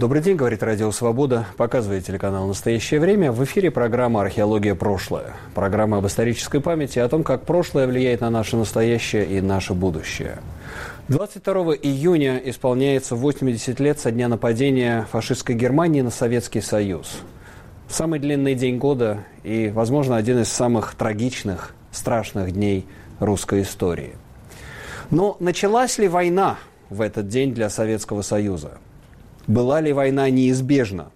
Добрый день, говорит Радио Свобода. Показывает телеканал «Настоящее время». В эфире программа «Археология. Прошлое». Программа об исторической памяти, о том, как прошлое влияет на наше настоящее и наше будущее. 22 июня исполняется 80 лет со дня нападения фашистской Германии на Советский Союз. Самый длинный день года и, возможно, один из самых трагичных, страшных дней русской истории. Но началась ли война в этот день для Советского Союза? Была ли война неизбежна?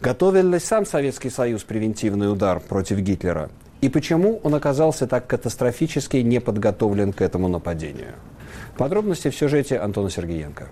Готовил ли сам Советский Союз превентивный удар против Гитлера? И почему он оказался так катастрофически не подготовлен к этому нападению? Подробности в сюжете Антона Сергеенко.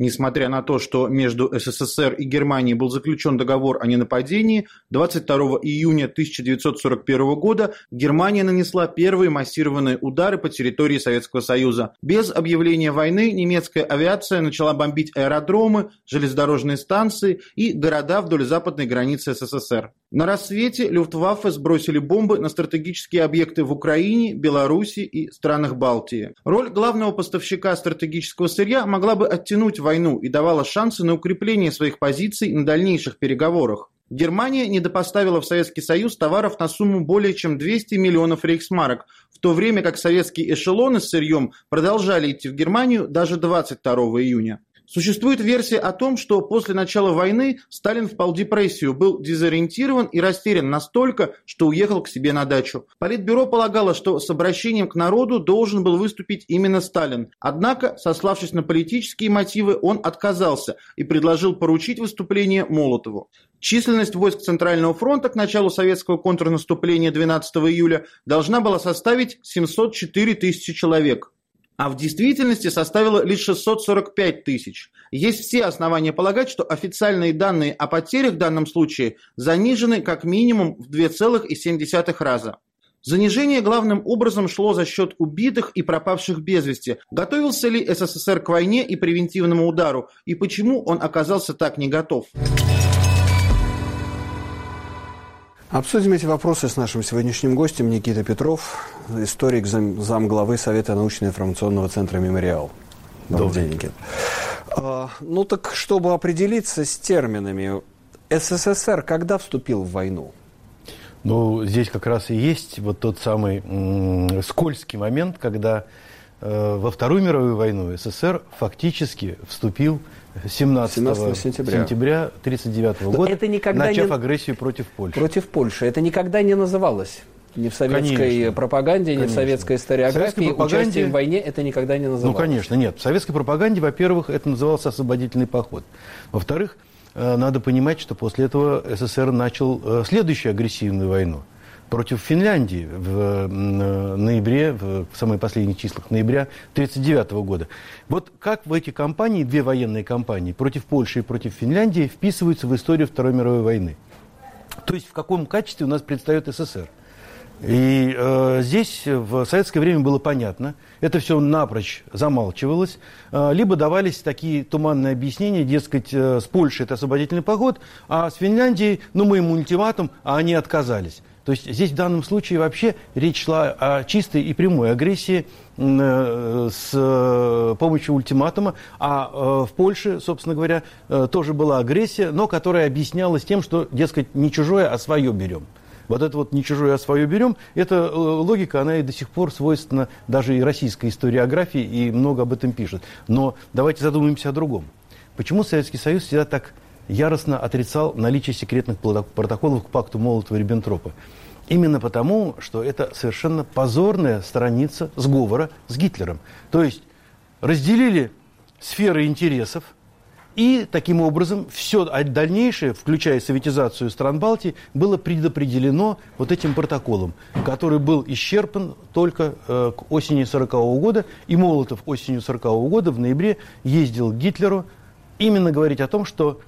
Несмотря на то, что между СССР и Германией был заключен договор о ненападении, 22 июня 1941 года Германия нанесла первые массированные удары по территории Советского Союза. Без объявления войны немецкая авиация начала бомбить аэродромы, железнодорожные станции и города вдоль западной границы СССР. На рассвете Люфтваффе сбросили бомбы на стратегические объекты в Украине, Беларуси и странах Балтии. Роль главного поставщика стратегического сырья могла бы оттянуть войну и давала шансы на укрепление своих позиций на дальнейших переговорах. Германия недопоставила в Советский Союз товаров на сумму более чем 200 миллионов рейхсмарок, в то время как советские эшелоны с сырьем продолжали идти в Германию даже 22 июня. Существует версия о том, что после начала войны Сталин впал в депрессию, был дезориентирован и растерян настолько, что уехал к себе на дачу. Политбюро полагало, что с обращением к народу должен был выступить именно Сталин. Однако, сославшись на политические мотивы, он отказался и предложил поручить выступление Молотову. Численность войск Центрального фронта к началу советского контрнаступления 12 июля должна была составить 704 тысячи человек а в действительности составила лишь 645 тысяч. Есть все основания полагать, что официальные данные о потерях в данном случае занижены как минимум в 2,7 раза. Занижение главным образом шло за счет убитых и пропавших без вести. Готовился ли СССР к войне и превентивному удару, и почему он оказался так не готов? Обсудим эти вопросы с нашим сегодняшним гостем Никита Петров, историк, зам, зам главы Совета научно-информационного центра «Мемориал». Добрый день, Никита. А, ну так, чтобы определиться с терминами, СССР когда вступил в войну? Ну, здесь как раз и есть вот тот самый скользкий момент, когда во Вторую мировую войну СССР фактически вступил в 17, 17 сентября 1939 года, это никогда начав не... агрессию против Польши. Против Польши. Это никогда не называлось ни в советской конечно, пропаганде, конечно. ни в советской историографии. В пропаганде... Участие в войне это никогда не называлось. Ну, конечно, нет. В советской пропаганде, во-первых, это назывался освободительный поход. Во-вторых, э, надо понимать, что после этого СССР начал э, следующую агрессивную войну – против Финляндии в ноябре, в самых последних числах ноября 1939 года. Вот как в эти кампании, две военные кампании, против Польши и против Финляндии, вписываются в историю Второй мировой войны? То есть в каком качестве у нас предстает СССР? И э, здесь в советское время было понятно, это все напрочь замалчивалось, э, либо давались такие туманные объяснения, дескать, э, с Польшей это освободительный поход, а с Финляндией, ну мы им ультиматум, а они отказались. То есть здесь в данном случае вообще речь шла о чистой и прямой агрессии э, с э, помощью ультиматума, а э, в Польше, собственно говоря, тоже была агрессия, но которая объяснялась тем, что, дескать, не чужое, а свое берем. Вот это вот не чужое, а свое берем, эта логика, она и до сих пор свойственна даже и российской историографии, и много об этом пишет. Но давайте задумаемся о другом. Почему Советский Союз всегда так яростно отрицал наличие секретных протоколов к пакту Молотова-Риббентропа. Именно потому, что это совершенно позорная страница сговора с Гитлером. То есть разделили сферы интересов, и таким образом все дальнейшее, включая советизацию стран Балтии, было предопределено вот этим протоколом, который был исчерпан только э, к осени 40 -го года. И Молотов осенью 40 -го года в ноябре ездил к Гитлеру именно говорить о том, что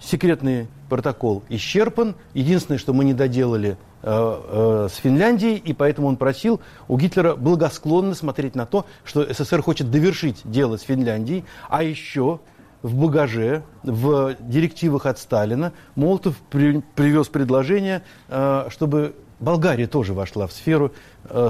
секретный протокол исчерпан. Единственное, что мы не доделали с Финляндией, и поэтому он просил у Гитлера благосклонно смотреть на то, что СССР хочет довершить дело с Финляндией, а еще в багаже, в директивах от Сталина Молотов при, привез предложение, э, чтобы Болгария тоже вошла в сферу э,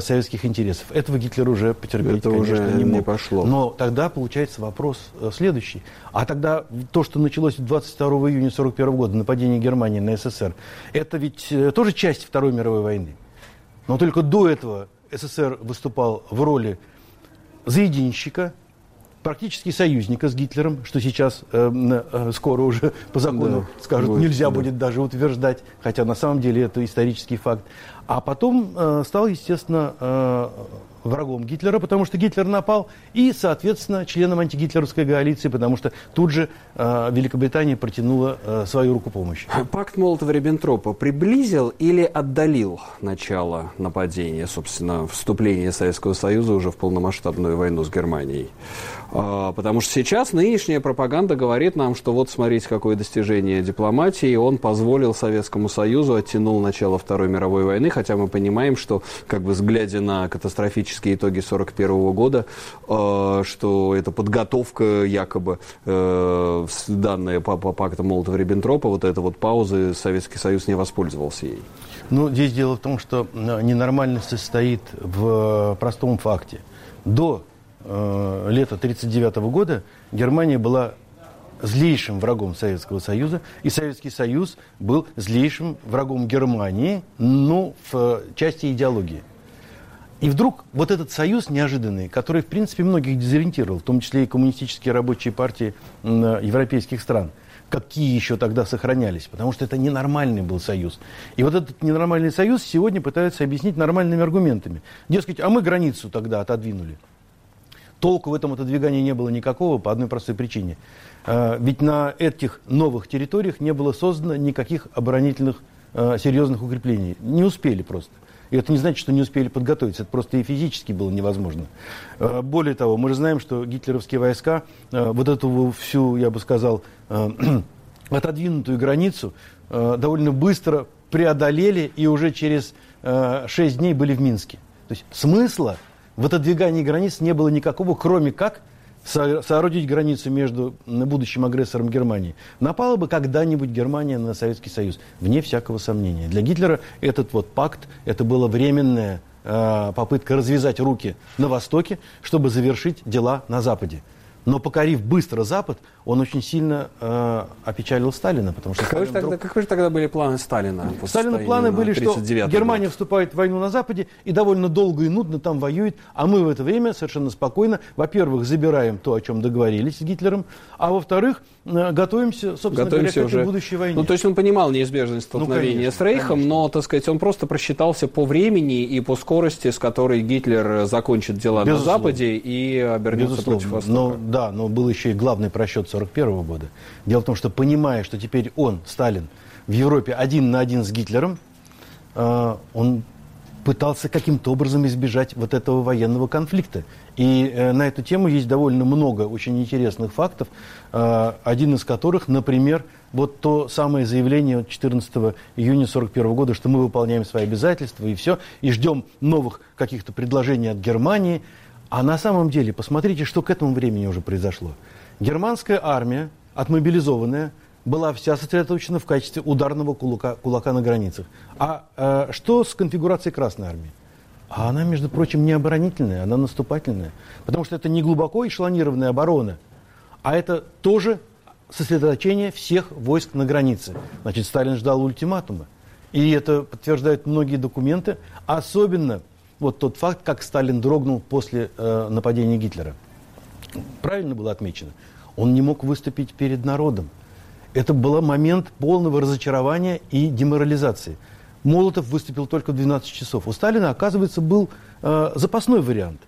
советских интересов. Этого Гитлер уже потерпеть, Это конечно, уже не, не мог. пошло. Но тогда получается вопрос э, следующий. А тогда то, что началось 22 июня 1941 года, нападение Германии на СССР, это ведь э, тоже часть Второй мировой войны. Но только до этого СССР выступал в роли заединщика, практически союзника с Гитлером, что сейчас э, э, скоро уже по закону Да, скажут, будет, нельзя да. будет даже утверждать, хотя на самом деле это исторический факт. А потом э, стал, естественно, э, врагом Гитлера, потому что Гитлер напал, и, соответственно, членом антигитлеровской коалиции, потому что тут же э, Великобритания протянула э, свою руку помощи. Пакт Молотова-Риббентропа приблизил или отдалил начало нападения, собственно, вступления Советского Союза уже в полномасштабную войну с Германией? А, Потому что сейчас нынешняя пропаганда говорит нам, что вот смотрите, какое достижение дипломатии, он позволил Советскому Союзу, оттянул начало Второй мировой войны, хотя мы понимаем, что, как бы, взглядя на катастрофические итоги 1941 года, э, что это подготовка якобы э, данная по, по пакту Молотова-Риббентропа, вот эта вот паузы Советский Союз не воспользовался ей. Ну, здесь дело в том, что э, ненормальность состоит в э, простом факте. До э, лета 1939 года Германия была злейшим врагом Советского Союза, и Советский Союз был злейшим врагом Германии, но в э, части идеологии. И вдруг вот этот союз неожиданный, который, в принципе, многих дезориентировал, в том числе и коммунистические рабочие партии э, европейских стран, какие еще тогда сохранялись, потому что это ненормальный был союз. И вот этот ненормальный союз сегодня пытаются объяснить нормальными аргументами. Дескать, а мы границу тогда отодвинули. Толку в этом отодвигании не было никакого по одной простой причине. Э, Ведь на этих новых территориях не было создано никаких оборонительных э, серьезных укреплений. Не успели просто. И это не значит, что не успели подготовиться. Это просто и физически было невозможно. Э, Более того, мы же знаем, что гитлеровские войска вот эту всю, я бы сказал, отодвинутую границу довольно быстро преодолели и уже через 6 дней были в Минске. То есть смысла в отодвигании границ не было никакого, кроме как со- соорудить границу между будущим агрессором Германии. Напала бы когда-нибудь Германия на Советский Союз, вне всякого сомнения. Для Гитлера этот вот пакт, это была временная э, попытка развязать руки на Востоке, чтобы завершить дела на Западе. Но покорив быстро Запад, он очень сильно э, опечалил Сталина, потому что Каковы же, Сталин тогда, вдруг- каковы же тогда были планы Сталина? Сталина планы были, что 39-й Германия год? вступает в войну на Западе и довольно долго и нудно там воюет, а мы в это время совершенно спокойно, во-первых, забираем то, о чем договорились с Гитлером, а во-вторых, готовимся, собственно Готовимся говоря, к этой уже. будущей войне. Ну, то есть он понимал неизбежность столкновения конечно, с Рейхом, конечно. но, так сказать, он просто просчитался по времени и по скорости, с которой Гитлер закончит дела Безусловно. на Западе и обернется против Безусловно. Востока. Но, да, но был еще и главный просчет 41 года. Дело в том, что понимая, что теперь он, Сталин, в Европе один на один с Гитлером, э, он пытался каким-то образом избежать вот этого военного конфликта. И э, на эту тему есть довольно много очень интересных фактов, э, один из которых, например, вот то самое заявление от 14 июня 1941 года, что мы выполняем свои обязательства и все, и ждем новых каких-то предложений от Германии. А на самом деле, посмотрите, что к этому времени уже произошло. Германская армия, отмобилизованная, была вся сосредоточена в качестве ударного кулака, кулака на границах. А э, что с конфигурацией Красной армии? А она, между прочим, не оборонительная, она наступательная. Потому что это не глубоко эшелонированная оборона, а это тоже сосредоточение всех войск на границе. Значит, Сталин ждал ультиматума. И это подтверждают многие документы, особенно вот тот факт, как Сталин дрогнул после э, нападения Гитлера. Правильно было отмечено, он не мог выступить перед народом. Это был момент полного разочарования и деморализации. Молотов выступил только в 12 часов. У Сталина, оказывается, был э, запасной вариант.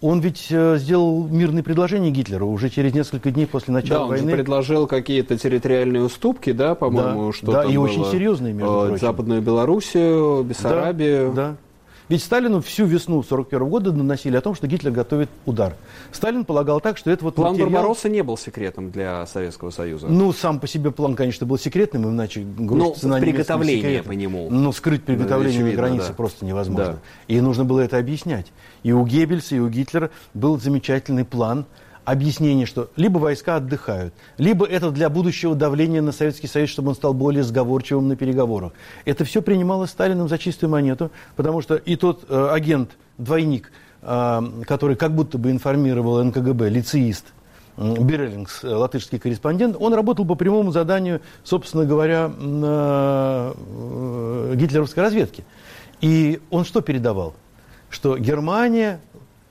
Он ведь э, сделал мирные предложения Гитлеру уже через несколько дней после Да, начала он же войны. предложил какие-то территориальные уступки, да, по-моему, Да, что да, там и очень было, серьезные, между э, прочим. Западную Белоруссию, Бессарабию. Да, да. Ведь Сталину всю весну 41 года доносили о том, что Гитлер готовит удар. Сталин полагал так, что это вот План материал- Барбаросса не был секретом для Советского Союза. Ну, сам по себе план, конечно, был секретным, иначе грузится Ну, на приготовление по нему. Но скрыть приготовление очевидно, на границе да. просто невозможно. Да. И нужно было это объяснять. И у Геббельса, и у Гитлера был замечательный план объяснение, что либо войска отдыхают, либо это для будущего давления на Советский Союз, чтобы он стал более сговорчивым на переговорах. Это все принималось Сталиным за чистую монету, потому что и тот э, агент, двойник, э, который как будто бы информировал НКГБ, лицеист, э, латышский корреспондент, он работал по прямому заданию, собственно говоря, э, гитлеровской разведки. И он что передавал? Что Германия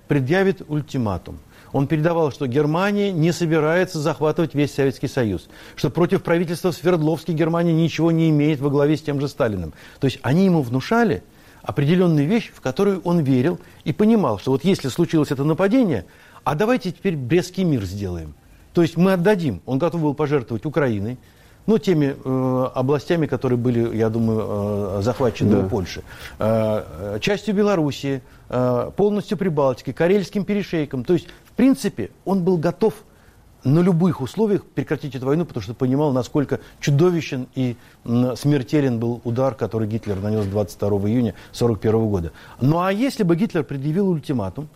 предъявит ультиматум. Он передавал, что Германия не собирается захватывать весь Советский Союз, что против правительства Свердловской Германия ничего не имеет во главе с тем же Сталиным. То есть они ему внушали определенную вещь, в которую он верил и понимал, что вот если случилось это нападение, а давайте теперь Брестский мир сделаем. То есть мы отдадим, он готов был пожертвовать Украиной, ну, теми э, областями, которые были, я думаю, э, захвачены да. у Польши, э, частью Белоруссии, э, полностью Прибалтики, Карельским перешейком. То есть, в принципе, он был готов на любых условиях прекратить эту войну, потому что понимал, насколько чудовищен и смертелен был удар, который Гитлер нанес 22 июня 1941 года. Ну а если бы Гитлер предъявил ультиматум,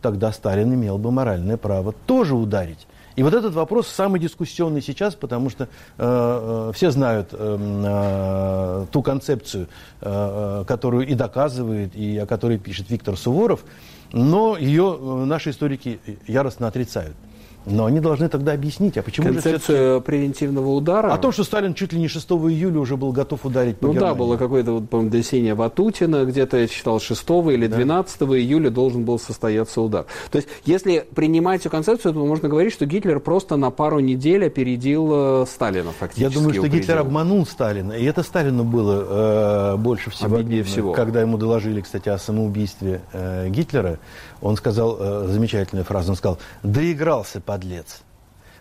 тогда Сталин имел бы моральное право тоже ударить. И вот этот вопрос самый дискуссионный сейчас, потому что э, э все знают э, э, ту концепцию, э, э, которую и доказывает, и о которой пишет Виктор Суворов, но ее э, наши историки яростно отрицают. Но они должны тогда объяснить, а почему Концепция же превентивного удара? О том, что Сталин чуть ли не 6 июля уже был готов ударить по Ну Германии. да, было какое-то вот, по донесение Ватутина, где-то я читал 6 или 12 да. июля должен был состояться удар. То есть, если принимать эту концепцию, то можно говорить, что Гитлер просто на пару недель опередил э, Сталина фактически. Я думаю, что упредил. Гитлер обманул Сталина, и это Сталину было э, больше всего, Обиднее всего. Когда ему доложили, кстати, о самоубийстве э, Гитлера, он сказал э, замечательную фразу, он сказал, доигрался подлец.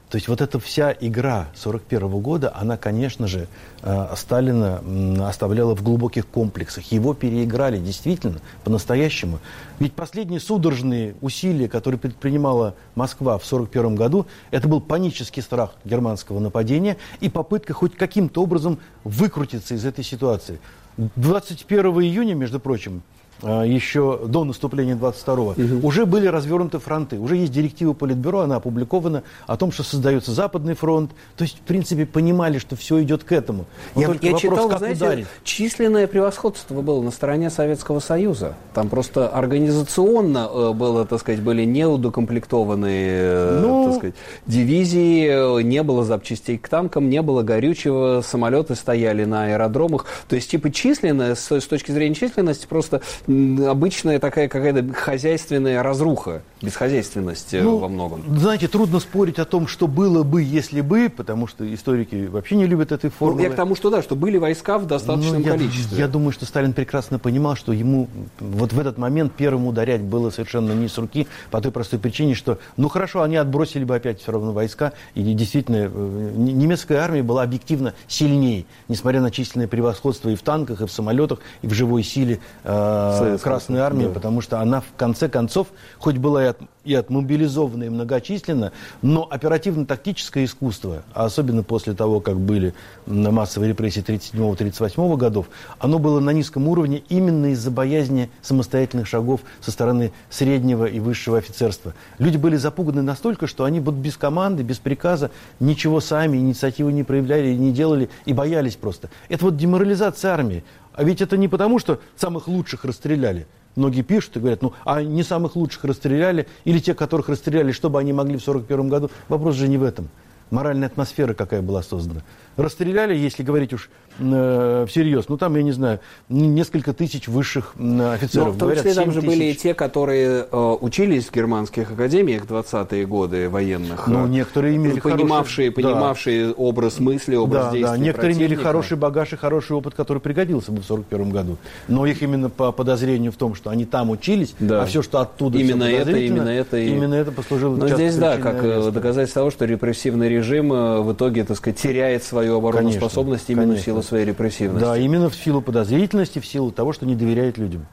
То есть вот эта вся игра 41 года, она, конечно же, э, Сталина оставляла в глубоких комплексах. Его переиграли действительно, по-настоящему. Ведь последние судорожные усилия, которые предпринимала Москва в 41 году, это был панический страх германского нападения и попытка хоть каким-то образом выкрутиться из этой ситуации. 21 июня, между прочим, еще до наступления 22-го, угу. уже были развернуты фронты. Уже есть директива Политбюро, она опубликована, о том, что создается Западный фронт. То есть, в принципе, понимали, что все идет к этому. Но я я вопрос, читал, как знаете, ударить. численное превосходство было на стороне Советского Союза. Там просто организационно э, было, так сказать, были неудокомплектованные э, ну, так сказать, дивизии, э, не было запчастей к танкам, не было горючего, самолеты стояли на аэродромах. То есть, типа, численное, с, с точки зрения численности, просто обычная такая какая-то хозяйственная разруха, бесхозяйственность э, ну, во многом. Знаете, трудно спорить о том, что было бы, если бы, потому что историки вообще не любят этой формулы. Ну, я к тому, что да, что были войска в достаточном ну, я, количестве. Я думаю, что Сталин прекрасно понимал, что ему вот в этот момент первым ударять было совершенно не с руки, по той простой причине, что, ну хорошо, они отбросили бы опять все равно войска, и действительно э, немецкая армия была объективно сильнее, несмотря на численное превосходство и в танках, и в самолетах, и в живой силе э, Красной Армии, да. потому что она в конце концов, хоть была и, от, и отмобилизована и многочисленно, но оперативно-тактическое искусство, а особенно после того, как были массовые репрессии 37-38 годов, оно было на низком уровне именно из-за боязни самостоятельных шагов со стороны среднего и высшего офицерства. Люди были запуганы настолько, что они вот без команды, без приказа ничего сами, инициативы не проявляли, не делали и боялись просто. Это вот деморализация армии. А ведь это не потому, что самых лучших расстреляли. Многие пишут и говорят, ну, а не самых лучших расстреляли, или те, которых расстреляли, чтобы они могли в 1941 году. Вопрос же не в этом. Моральная атмосфера какая была создана. Расстреляли, если говорить уж э, всерьез, ну там, я не знаю, несколько тысяч высших э, офицеров. Но в том числе там же тысяч. были и те, которые э, учились в германских академиях 20-е годы военных. Ну, некоторые имели понимавшие, хороший... понимавшие да. образ мысли, образ да, действий Да, некоторые имели хороший багаж и хороший опыт, который пригодился бы в 1941 году. Но их именно по подозрению в том, что они там учились, да. а все, что оттуда именно это, именно это, и... именно это послужило Но здесь, да, как место. доказательство того, что репрессивный режим в итоге, так сказать, теряет свою обороноспособность конечно, именно конечно. в силу своей репрессивности. Да, именно в силу подозрительности, в силу того, что не доверяет людям.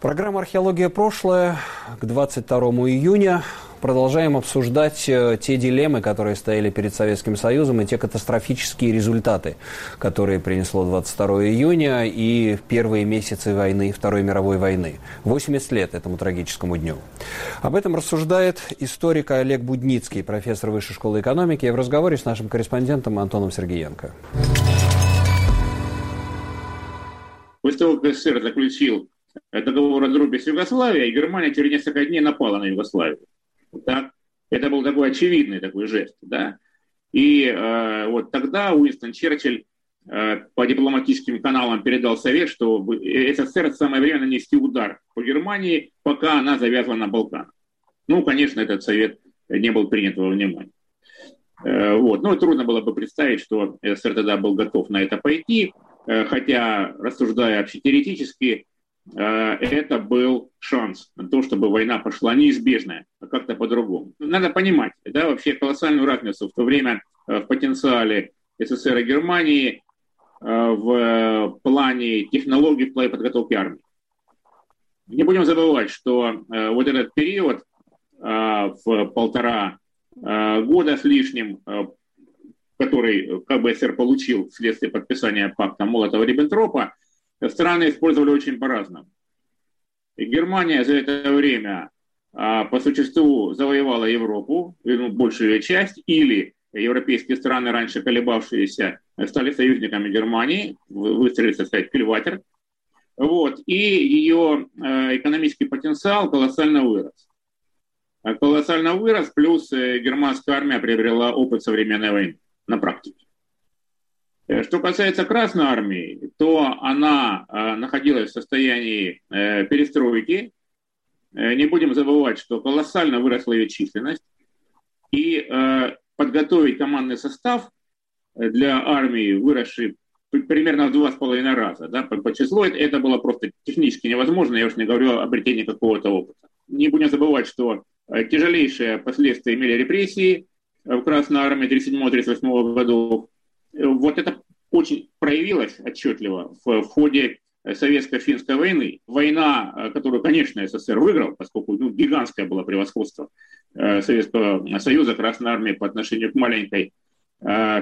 Программа «Археология. Прошлое» к 22 июня продолжаем обсуждать э, те дилеммы, которые стояли перед Советским Союзом, и те катастрофические результаты, которые принесло 22 июня и первые месяцы войны, Второй мировой войны. 80 лет этому трагическому дню. Об этом рассуждает историк Олег Будницкий, профессор Высшей школы экономики, в разговоре с нашим корреспондентом Антоном Сергеенко. После того, как СССР заключил договор о дружбе с Югославией, Германия через несколько дней напала на Югославию. Так? Это был такой очевидный такой жест. Да? И э, вот тогда Уинстон Черчилль э, по дипломатическим каналам передал совет, что СССР самое время нанести удар по Германии, пока она завязла на Балканах. Ну, конечно, этот совет не был принят во внимание. Э, вот. Но трудно было бы представить, что СССР тогда был готов на это пойти, э, хотя, рассуждая вообще теоретически, это был шанс на то, чтобы война пошла неизбежная, а как-то по-другому. Надо понимать, да, вообще колоссальную разницу в то время в потенциале СССР и Германии в плане технологий в плане подготовки армии. Не будем забывать, что вот этот период в полтора Э, года с лишним, э, который КБСР получил вследствие подписания пакта Молотова-Риббентропа, страны использовали очень по-разному. Германия за это время э, по существу завоевала Европу, ну, большую часть, или европейские страны, раньше колебавшиеся, стали союзниками Германии, выстрелили, так сказать, кильватер. Вот, и ее экономический потенциал колоссально вырос колоссально вырос, плюс э, германская армия приобрела опыт современной войны на практике. Э, что касается Красной армии, то она э, находилась в состоянии перестройки. Не будем забывать, что колоссально выросла ее численность. И подготовить командный состав для армии, выросший примерно в два с половиной раза да, по, числу, это, было просто технически невозможно, я уж не говорю о обретении какого-то опыта. Не будем забывать, что Э, тяжелейшие последствия имели репрессии в Красной армии 37-38 годов. Э, вот это очень проявилось отчетливо в, в ходе советско-финской войны. Война, которую, конечно, СССР выиграл, поскольку ну, гигантское было превосходство э, Советского Союза, Красной армии по отношению к маленькой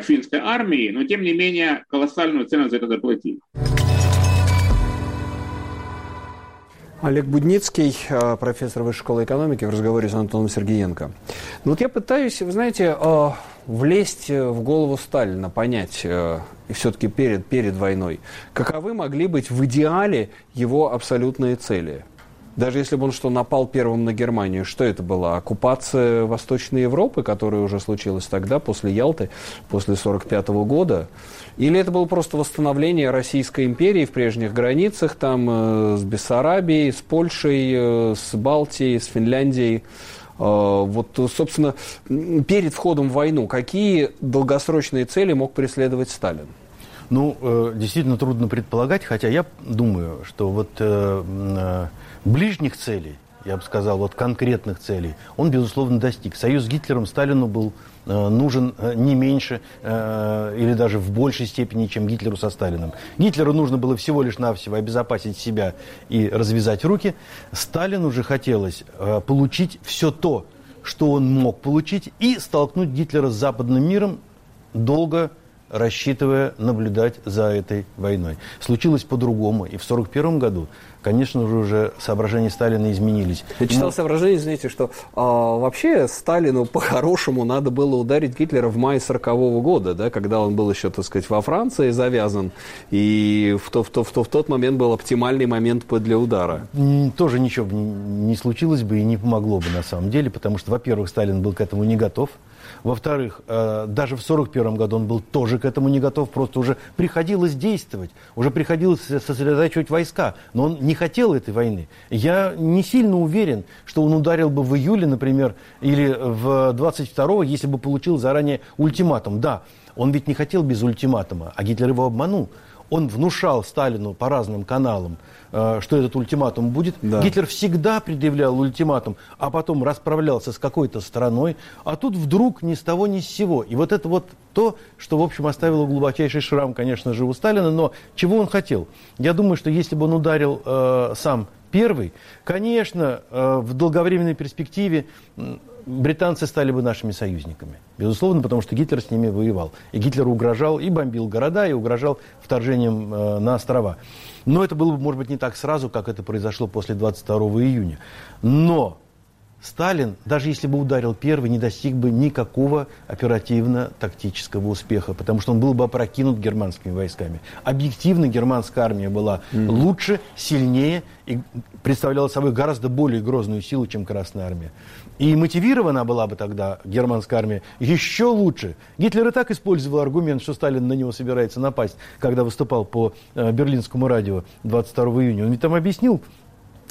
финской армии, но тем не менее колоссальную цену за это заплатили. Олег Будницкий, э, профессор Высшей школы экономики, в разговоре с Антоном Сергеенко. Ну вот я пытаюсь, вы знаете, э, влезть в голову Сталина, понять, э, и все-таки перед, перед войной, каковы могли быть в идеале его абсолютные цели. Даже если бы он что, напал первым на Германию, что это было? Оккупация Восточной Европы, которая уже случилась тогда, после Ялты, после 1945 года? Или это было просто восстановление Российской империи в прежних границах, там э, с Бессарабией, с Польшей, э, с Балтией, с Финляндией? Э, вот, собственно, перед входом в войну, какие долгосрочные цели мог преследовать Сталин? Ну, э, действительно трудно предполагать, хотя я думаю, что вот э, э, ближних целей, я бы сказал, вот конкретных целей, он, безусловно, достиг. Союз с Гитлером Сталину был нужен э, не меньше э, или даже в большей степени, чем Гитлеру со Сталиным. Гитлеру нужно было всего лишь навсего обезопасить себя и развязать руки. Сталину же хотелось получить все то, что он мог получить, и столкнуть Гитлера с западным миром долго рассчитывая наблюдать за этой войной. Случилось по-другому. И в 1941 году, конечно же, уже соображения Сталина изменились. Я читал Но... соображение, знаете, что а, вообще Сталину по-хорошему надо было ударить Гитлера в мае 1940 года, да, когда он был еще, так сказать, во Франции завязан, и в, то, в, то, в, то, в тот момент был оптимальный момент для удара. Тоже ничего не случилось бы и не помогло бы на самом деле, потому что, во-первых, Сталин был к этому не готов. Во-вторых, э, даже в 1941 году он был тоже к этому не готов, просто уже приходилось действовать, уже приходилось сосредотачивать войска, но он не хотел этой войны. Я не сильно уверен, что он ударил бы в июле, например, или в 22 если бы получил заранее ультиматум. Да, он ведь не хотел без ультиматума, а Гитлер его обманул он внушал Сталину по разным каналам, э, что этот ультиматум будет. Да. Гитлер всегда предъявлял ультиматум, а потом расправлялся с какой-то страной, а тут вдруг ни с того ни с сего. И вот это вот то, что, в общем, оставило глубочайший шрам, конечно же, у Сталина, но чего он хотел? Я думаю, что если бы он ударил э, сам первый, конечно, э, в долговременной перспективе британцы стали бы нашими союзниками. Безусловно, потому что Гитлер с ними воевал. И Гитлер угрожал и бомбил города, и угрожал вторжением э, на острова. Но это было бы, может быть, не так сразу, как это произошло после 22 июня. Но Сталин, даже если бы ударил первый, не достиг бы никакого оперативно-тактического успеха, потому что он был бы опрокинут германскими войсками. Объективно германская армия была mm. лучше, сильнее и представляла собой гораздо более грозную силу, чем Красная армия. И мотивирована была бы тогда германская армия еще лучше. Гитлер и так использовал аргумент, что Сталин на него собирается напасть, когда выступал по э, берлинскому радио 22 июня. Он ведь там объяснил,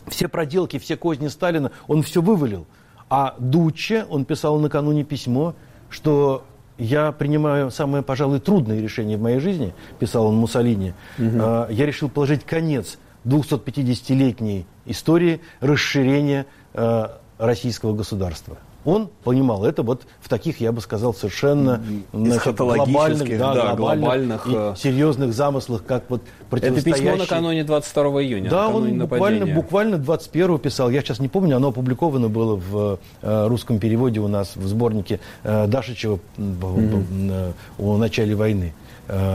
все проделки, все козни Сталина, он все вывалил. А Дуче, он писал накануне письмо, что я принимаю самое, пожалуй, трудное решение в моей жизни, писал он Муссолини. Угу. Я решил положить конец 250-летней истории расширения а, российского государства. Он понимал это вот в таких, я бы сказал, совершенно значит, глобальных, да, да, глобальных, глобальных и э, серьезных замыслах, как вот противостоящие... Это письмо накануне 22 июня, Да, он буквально, буквально 21 писал, я сейчас не помню, оно опубликовано было в э, русском переводе у нас в сборнике э, Дашичева mm-hmm. о начале войны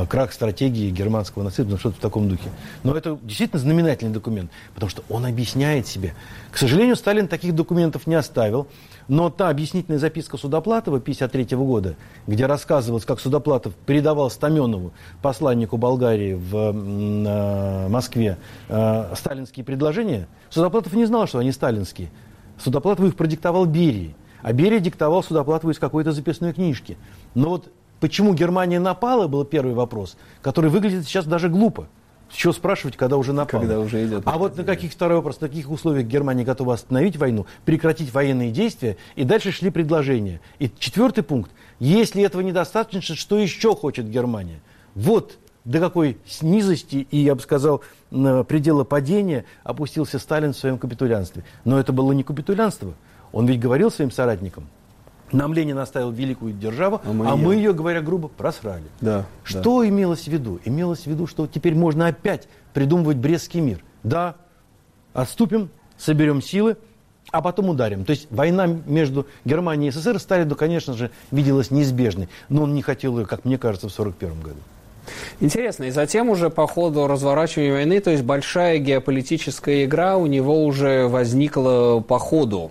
крах стратегии германского нацизма, что-то в таком духе. Но это действительно знаменательный документ, потому что он объясняет себе. К сожалению, Сталин таких документов не оставил. Но та объяснительная записка Судоплатова 1953 года, где рассказывалось, как Судоплатов передавал Стаменову, посланнику Болгарии в э, Москве, э, сталинские предложения, Судоплатов не знал, что они сталинские. Судоплатов их продиктовал Берии. А Берия диктовал Судоплатову из какой-то записной книжки. Но вот почему Германия напала, был первый вопрос, который выглядит сейчас даже глупо. Чего спрашивать, когда уже напало? Когда уже идет. А вот на каких, второй вопрос, на каких условиях Германия готова остановить войну, прекратить военные действия, и дальше шли предложения. И четвертый пункт. Если этого недостаточно, что еще хочет Германия? Вот до какой низости и, я бы сказал, предела падения опустился Сталин в своем капитулянстве. Но это было не капитулянство. Он ведь говорил своим соратникам, нам Ленин оставил великую державу, а мы, а ее... мы ее, говоря грубо, просрали. Да, что да. имелось в виду? Имелось в виду, что теперь можно опять придумывать Брестский мир. Да, отступим, соберем силы, а потом ударим. То есть война между Германией и СССР Сталину, конечно же, виделась неизбежной. Но он не хотел ее, как мне кажется, в 1941 году. Интересно, и затем уже по ходу разворачивания войны, то есть большая геополитическая игра у него уже возникла по ходу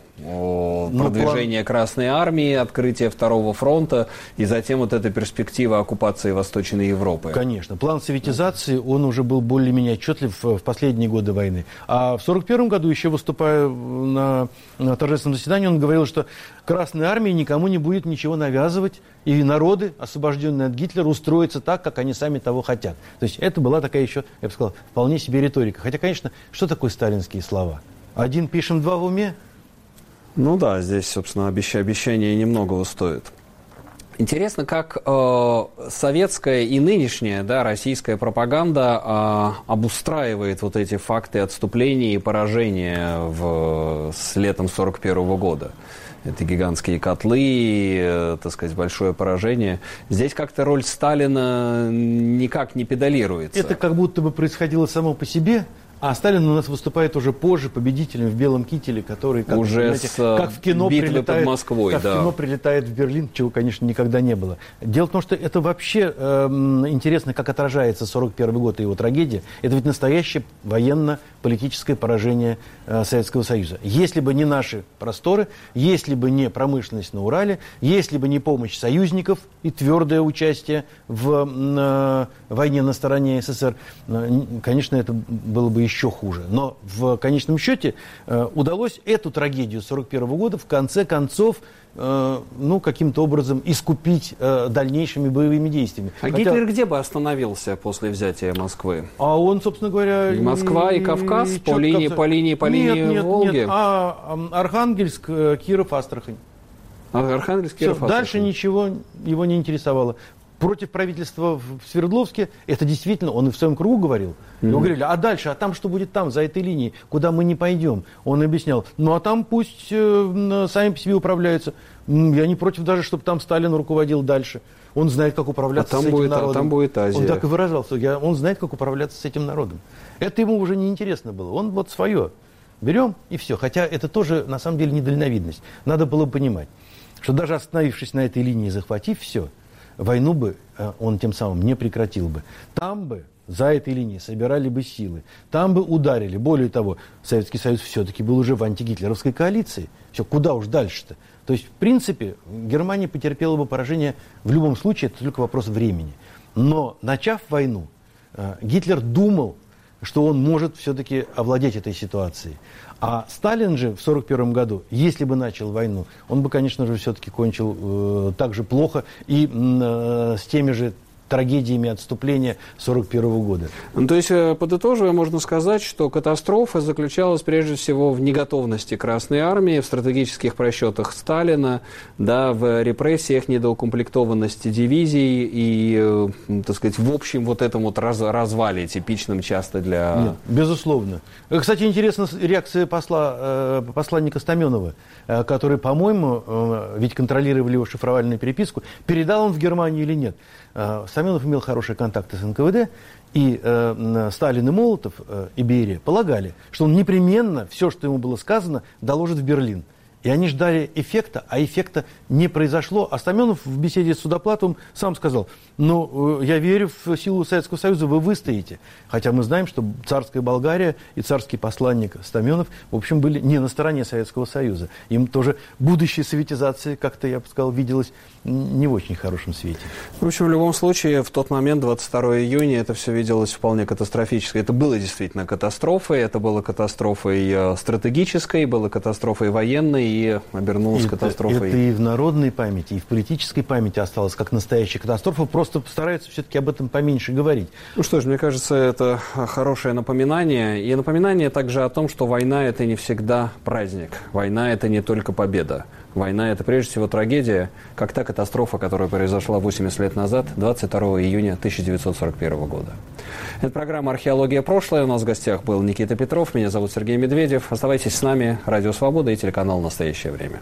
ну, продвижение план... Красной Армии, открытие Второго фронта и затем вот эта перспектива оккупации Восточной Европы. Конечно. План советизации, он уже был более-менее отчетлив в последние годы войны. А в 1941 году, еще выступая на, на торжественном заседании, он говорил, что Красная Армия никому не будет ничего навязывать, и народы, освобожденные от Гитлера, устроятся так, как они сами того хотят. То есть это была такая еще, я бы сказал, вполне себе риторика. Хотя, конечно, что такое сталинские слова? Один пишем, два в уме, ну да, здесь, собственно, обещ... обещание немногого стоит. Интересно, как э, советская и нынешняя да, российская пропаганда э, обустраивает вот эти факты отступления и поражения в, с летом 1941 года. Это гигантские котлы, э, так сказать, большое поражение. Здесь как-то роль Сталина никак не педалируется. Это как будто бы происходило само по себе, а Сталин у нас выступает уже позже победителем в белом кителе, который как, уже с как в кино прилетает, под Москвой, как да. в кино прилетает в Берлин, чего, конечно, никогда не было. Дело в том, что это вообще э, интересно, как отражается 41 год и его трагедия. Это ведь настоящее военно-политическое поражение э, Советского Союза. Если бы не наши просторы, если бы не промышленность на Урале, если бы не помощь союзников и твердое участие в э, войне на стороне СССР, э, конечно, это было бы еще хуже. Но в конечном счете э, удалось эту трагедию 1941 года в конце концов э, ну, каким-то образом искупить э, дальнейшими боевыми действиями. А Хотя... Гитлер где бы остановился после взятия Москвы? А он, собственно говоря... И Москва и Кавказ и по, линии, по линии, по линии нет, нет, Волги? Нет, а Архангельск, Киров, Астрахань. А Архангельск, Киров, Все, Дальше ничего его не интересовало против правительства в Свердловске, это действительно, он и в своем кругу говорил. Mm-hmm. Его говорили, а дальше, а там что будет там, за этой линией, куда мы не пойдем? Он объяснял, ну а там пусть э, сами по себе управляются. Я не против даже, чтобы там Сталин руководил дальше. Он знает, как управляться а там с этим будет, народом. А там будет Азия. Он так и выражался. Я, он знает, как управляться с этим народом. Это ему уже не интересно было. Он вот свое. берем и все. Хотя это тоже на самом деле недальновидность. Надо было понимать, что даже остановившись на этой линии, захватив все, войну бы э, он тем самым не прекратил бы. Там бы за этой линией собирали бы силы, там бы ударили. Более того, Советский Союз все-таки был уже в антигитлеровской коалиции. Все, куда уж дальше-то? То есть, в принципе, Германия потерпела бы поражение в любом случае, это только вопрос времени. Но, начав войну, э, Гитлер думал, что он может все-таки овладеть этой ситуацией. А Сталин же в 1941 году, если бы начал войну, он бы, конечно же, все-таки кончил э, так же плохо и э, с теми же трагедиями отступления 1941 года. Ну, то есть, э, подытоживая, можно сказать, что катастрофа заключалась прежде всего в неготовности Красной Армии, в стратегических просчетах Сталина, да, в репрессиях, недоукомплектованности дивизий и, э, так сказать, в общем вот этом вот раз, развале, типичном часто для... Нет, безусловно. Э, кстати, интересна реакция посла, посланника Стаменова, который, по-моему, ведь контролировали его шифровальную переписку, передал он в Германию или нет. Э, Самилов имел хорошие контакты с НКВД, и э, Сталин и Молотов, э, и Берия полагали, что он непременно все, что ему было сказано, доложит в Берлин. И они ждали эффекта, а эффекта не произошло. А Стаменов в беседе с Судоплатовым сам сказал, ну, э, я верю в силу Советского Союза, вы выстоите. Хотя мы знаем, что царская Болгария и царский посланник Стаменов, в общем, были не на стороне Советского Союза. Им тоже будущая советизация, как-то, я бы сказал, виделась не в очень хорошем свете. В общем, в любом случае, в тот момент, 22 июня, это все виделось вполне катастрофически. Это было действительно катастрофой, это было катастрофой э, стратегической, было катастрофой военной и обернулось это, катастрофой. Это и в народной памяти, и в политической памяти осталось как настоящая катастрофа, просто стараются все-таки об этом поменьше говорить. Ну что ж, мне кажется, это хорошее напоминание, и напоминание также о том, что война – это не всегда праздник, война – это не только победа. Война – это прежде всего трагедия, как та катастрофа, которая произошла 80 лет назад, 22 июня 1941 года. Это программа «Археология. Прошлое». У нас в гостях был Никита Петров, меня зовут Сергей Медведев. Оставайтесь с нами, Радио Свобода и телеканал «Настоящее время».